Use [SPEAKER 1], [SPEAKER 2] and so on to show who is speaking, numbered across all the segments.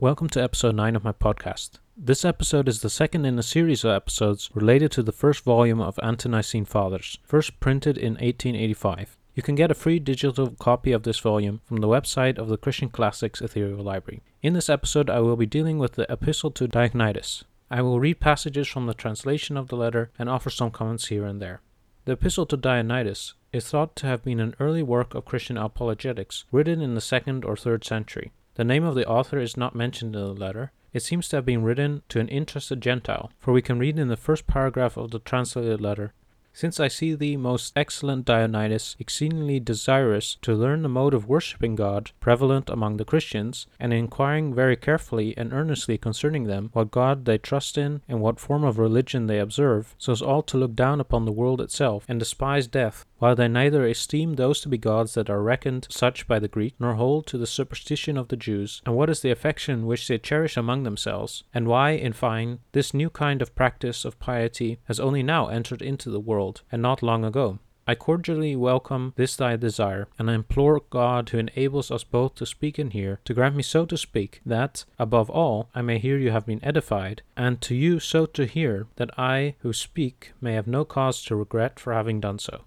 [SPEAKER 1] Welcome to episode 9 of my podcast. This episode is the second in a series of episodes related to the first volume of Ante-Nicene Fathers, first printed in 1885. You can get a free digital copy of this volume from the website of the Christian Classics Ethereal Library. In this episode, I will be dealing with the Epistle to Diognetus. I will read passages from the translation of the letter and offer some comments here and there. The Epistle to Diognetus is thought to have been an early work of Christian apologetics, written in the second or third century. The name of the author is not mentioned in the letter. It seems to have been written to an interested Gentile, for we can read in the first paragraph of the translated letter since I see thee, most excellent Diognetus, exceedingly desirous to learn the mode of worshipping God prevalent among the Christians, and inquiring very carefully and earnestly concerning them, what God they trust in, and what form of religion they observe, so as all to look down upon the world itself, and despise death, while they neither esteem those to be gods that are reckoned such by the Greek, nor hold to the superstition of the Jews, and what is the affection which they cherish among themselves, and why, in fine, this new kind of practice of piety has only now entered into the world, and not long ago. I cordially welcome this thy desire, and I implore God who enables us both to speak and hear, to grant me so to speak, that, above all, I may hear you have been edified, and to you so to hear, that I who speak may have no cause to regret for having done so.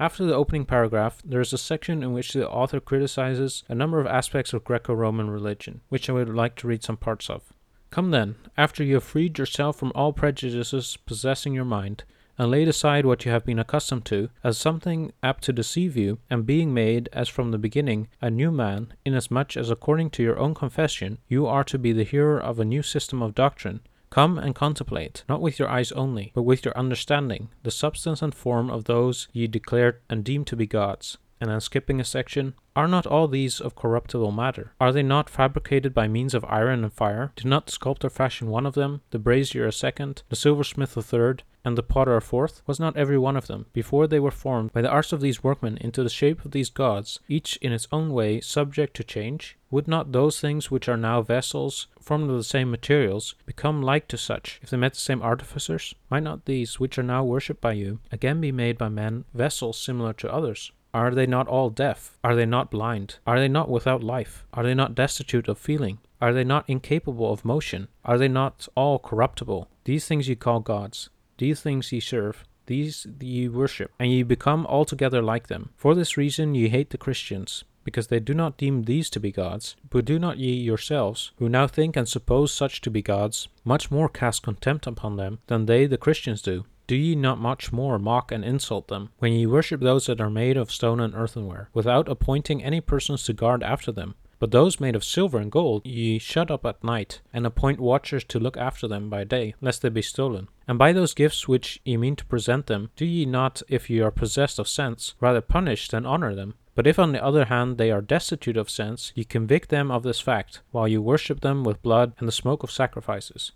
[SPEAKER 1] After the opening paragraph, there is a section in which the author criticizes a number of aspects of Greco Roman religion, which I would like to read some parts of. Come then, after you have freed yourself from all prejudices possessing your mind, and laid aside what you have been accustomed to, as something apt to deceive you, and being made, as from the beginning, a new man, inasmuch as according to your own confession you are to be the hearer of a new system of doctrine, Come and contemplate, not with your eyes only, but with your understanding, the substance and form of those ye declared and deemed to be gods. And then skipping a section, are not all these of corruptible matter? Are they not fabricated by means of iron and fire? Did not the sculptor fashion one of them, the brazier a second, the silversmith a third, and the potter a fourth? Was not every one of them, before they were formed by the arts of these workmen into the shape of these gods, each in its own way subject to change? Would not those things which are now vessels, formed of the same materials, become like to such, if they met the same artificers? Might not these, which are now worshipped by you, again be made by men vessels similar to others? Are they not all deaf? Are they not blind? Are they not without life? Are they not destitute of feeling? Are they not incapable of motion? Are they not all corruptible? These things ye call gods. These things ye serve, these ye worship, and ye become altogether like them. For this reason ye hate the Christians, because they do not deem these to be gods. But do not ye yourselves, who now think and suppose such to be gods, much more cast contempt upon them than they the Christians do? Do ye not much more mock and insult them, when ye worship those that are made of stone and earthenware, without appointing any persons to guard after them? But those made of silver and gold ye shut up at night, and appoint watchers to look after them by day, lest they be stolen. And by those gifts which ye mean to present them, do ye not, if ye are possessed of sense, rather punish than honor them? But if on the other hand they are destitute of sense, ye convict them of this fact, while you worship them with blood and the smoke of sacrifices.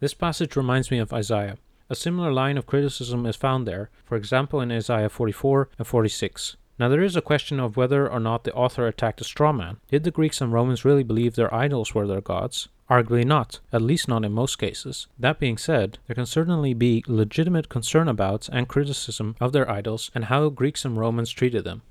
[SPEAKER 1] This passage reminds me of Isaiah. A similar line of criticism is found there, for example in Isaiah 44 and 46. Now, there is a question of whether or not the author attacked a straw man. Did the Greeks and Romans really believe their idols were their gods? Arguably not, at least not in most cases. That being said, there can certainly be legitimate concern about and criticism of their idols and how Greeks and Romans treated them.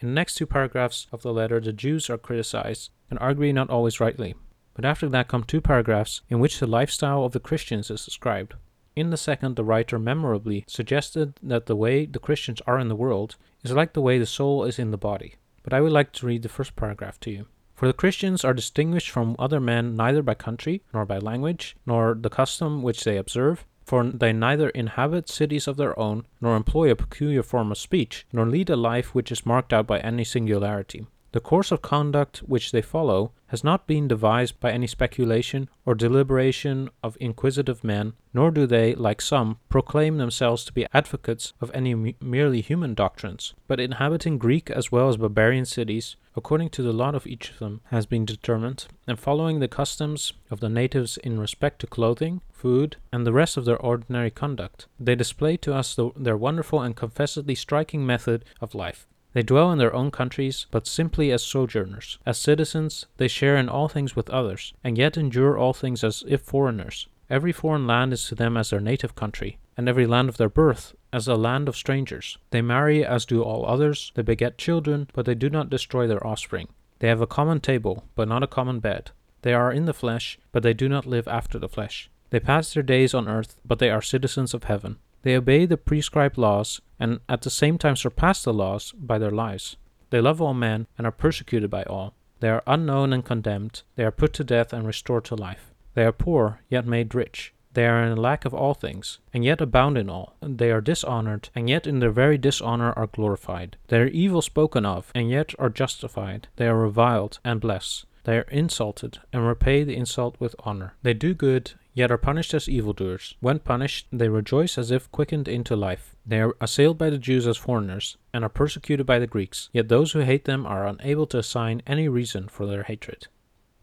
[SPEAKER 1] In the next two paragraphs of the letter, the Jews are criticized, and arguably not always rightly. But after that come two paragraphs in which the lifestyle of the Christians is described. In the second, the writer memorably suggested that the way the Christians are in the world is like the way the soul is in the body. But I would like to read the first paragraph to you. For the Christians are distinguished from other men neither by country, nor by language, nor the custom which they observe, for they neither inhabit cities of their own, nor employ a peculiar form of speech, nor lead a life which is marked out by any singularity. The course of conduct which they follow has not been devised by any speculation or deliberation of inquisitive men, nor do they, like some, proclaim themselves to be advocates of any merely human doctrines, but inhabiting Greek as well as barbarian cities, according to the lot of each of them, has been determined, and following the customs of the natives in respect to clothing, food, and the rest of their ordinary conduct, they display to us the, their wonderful and confessedly striking method of life. They dwell in their own countries, but simply as sojourners. As citizens, they share in all things with others, and yet endure all things as if foreigners. Every foreign land is to them as their native country, and every land of their birth as a land of strangers. They marry as do all others, they beget children, but they do not destroy their offspring. They have a common table, but not a common bed. They are in the flesh, but they do not live after the flesh. They pass their days on earth, but they are citizens of heaven. They obey the prescribed laws, and at the same time surpass the laws by their lives. They love all men, and are persecuted by all. They are unknown and condemned. They are put to death and restored to life. They are poor, yet made rich. They are in lack of all things, and yet abound in all. They are dishonored, and yet in their very dishonor are glorified. They are evil spoken of, and yet are justified. They are reviled, and bless. They are insulted, and repay the insult with honor. They do good, yet are punished as evildoers. When punished, they rejoice as if quickened into life. They are assailed by the Jews as foreigners, and are persecuted by the Greeks, yet those who hate them are unable to assign any reason for their hatred.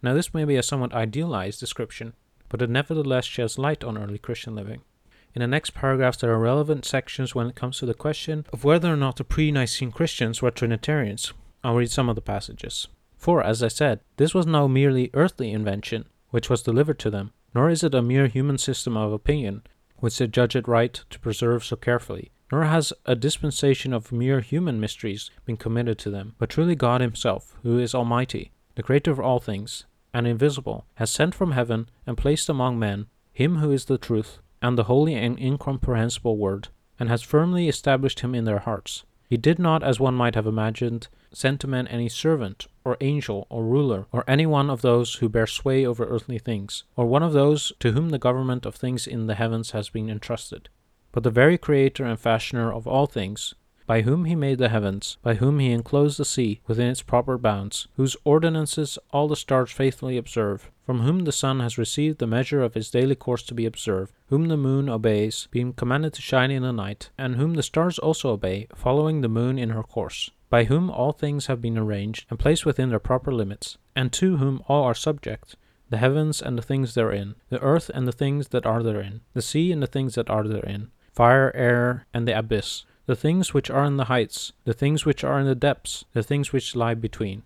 [SPEAKER 1] Now, this may be a somewhat idealized description, but it nevertheless sheds light on early Christian living. In the next paragraphs, there are relevant sections when it comes to the question of whether or not the pre Nicene Christians were Trinitarians. I'll read some of the passages. For, as I said, this was no merely earthly invention which was delivered to them, nor is it a mere human system of opinion which they judge it right to preserve so carefully, nor has a dispensation of mere human mysteries been committed to them, but truly God Himself, who is Almighty, the Creator of all things, and invisible, has sent from heaven and placed among men Him who is the truth, and the holy and incomprehensible Word, and has firmly established Him in their hearts. He did not, as one might have imagined, send to men any servant, or angel, or ruler, or any one of those who bear sway over earthly things, or one of those to whom the government of things in the heavens has been entrusted. But the very Creator and Fashioner of all things, by whom he made the heavens, by whom he enclosed the sea within its proper bounds, whose ordinances all the stars faithfully observe, from whom the sun has received the measure of his daily course to be observed, whom the moon obeys, being commanded to shine in the night, and whom the stars also obey, following the moon in her course, by whom all things have been arranged and placed within their proper limits, and to whom all are subject, the heavens and the things therein, the earth and the things that are therein, the sea and the things that are therein, fire, air, and the abyss, the things which are in the heights, the things which are in the depths, the things which lie between.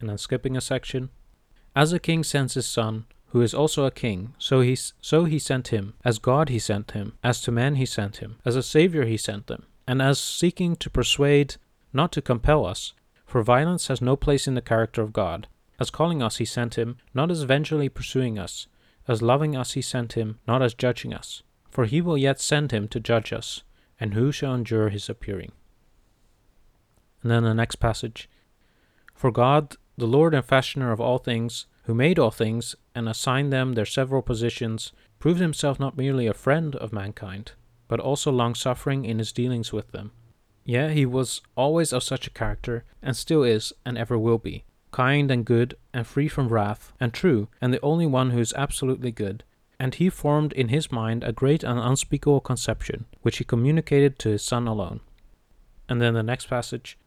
[SPEAKER 1] And then skipping a section. As a king sends his son, who is also a king, so he, so he sent him. As God he sent him. As to men he sent him. As a Saviour he sent them. And as seeking to persuade, not to compel us, for violence has no place in the character of God. As calling us he sent him, not as vengefully pursuing us. As loving us he sent him, not as judging us for he will yet send him to judge us, and who shall endure his appearing? And then the next passage For God, the Lord and fashioner of all things, who made all things and assigned them their several positions, proved himself not merely a friend of mankind, but also long suffering in his dealings with them. Yea, he was always of such a character, and still is, and ever will be, kind and good, and free from wrath, and true, and the only one who is absolutely good, and he formed in his mind a great and unspeakable conception, which he communicated to his Son alone. And then the next passage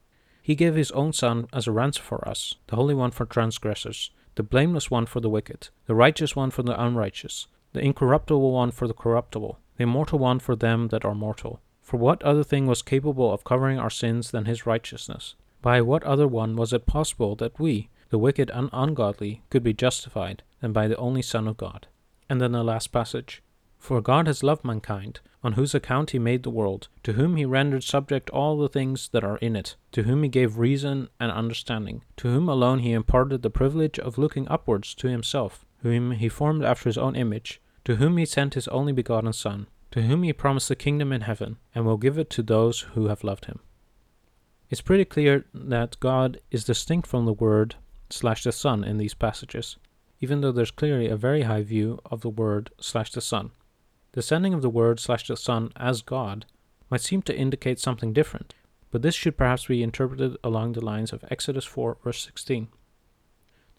[SPEAKER 1] He gave his own Son as a ransom for us, the Holy One for transgressors, the blameless one for the wicked, the righteous one for the unrighteous, the incorruptible one for the corruptible, the immortal one for them that are mortal. For what other thing was capable of covering our sins than his righteousness? By what other one was it possible that we, the wicked and ungodly, could be justified than by the only Son of God? And then the last passage. For God has loved mankind, on whose account he made the world, to whom he rendered subject all the things that are in it, to whom he gave reason and understanding, to whom alone he imparted the privilege of looking upwards to himself, whom he formed after his own image, to whom he sent his only begotten Son, to whom he promised the kingdom in heaven, and will give it to those who have loved him. It's pretty clear that God is distinct from the Word slash the Son in these passages even though there's clearly a very high view of the Word slash the Son. The sending of the Word slash the Son as God might seem to indicate something different, but this should perhaps be interpreted along the lines of Exodus 4, verse 16.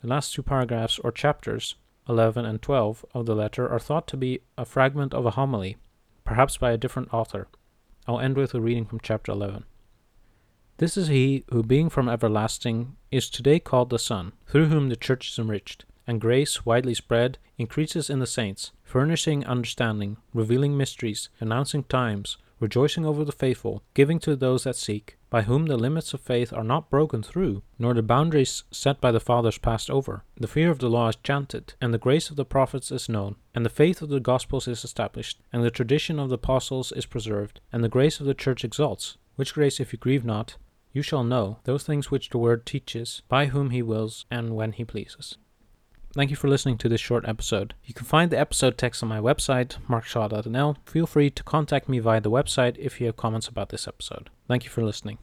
[SPEAKER 1] The last two paragraphs or chapters, 11 and 12, of the letter are thought to be a fragment of a homily, perhaps by a different author. I'll end with a reading from chapter 11. This is he who, being from everlasting, is today called the Son, through whom the church is enriched and grace, widely spread, increases in the saints, furnishing understanding, revealing mysteries, announcing times, rejoicing over the faithful, giving to those that seek, by whom the limits of faith are not broken through, nor the boundaries set by the fathers passed over. The fear of the law is chanted, and the grace of the prophets is known, and the faith of the Gospels is established, and the tradition of the apostles is preserved, and the grace of the church exalts. Which grace, if you grieve not, you shall know those things which the word teaches, by whom he wills, and when he pleases. Thank you for listening to this short episode. You can find the episode text on my website, markshaw.nl. Feel free to contact me via the website if you have comments about this episode. Thank you for listening.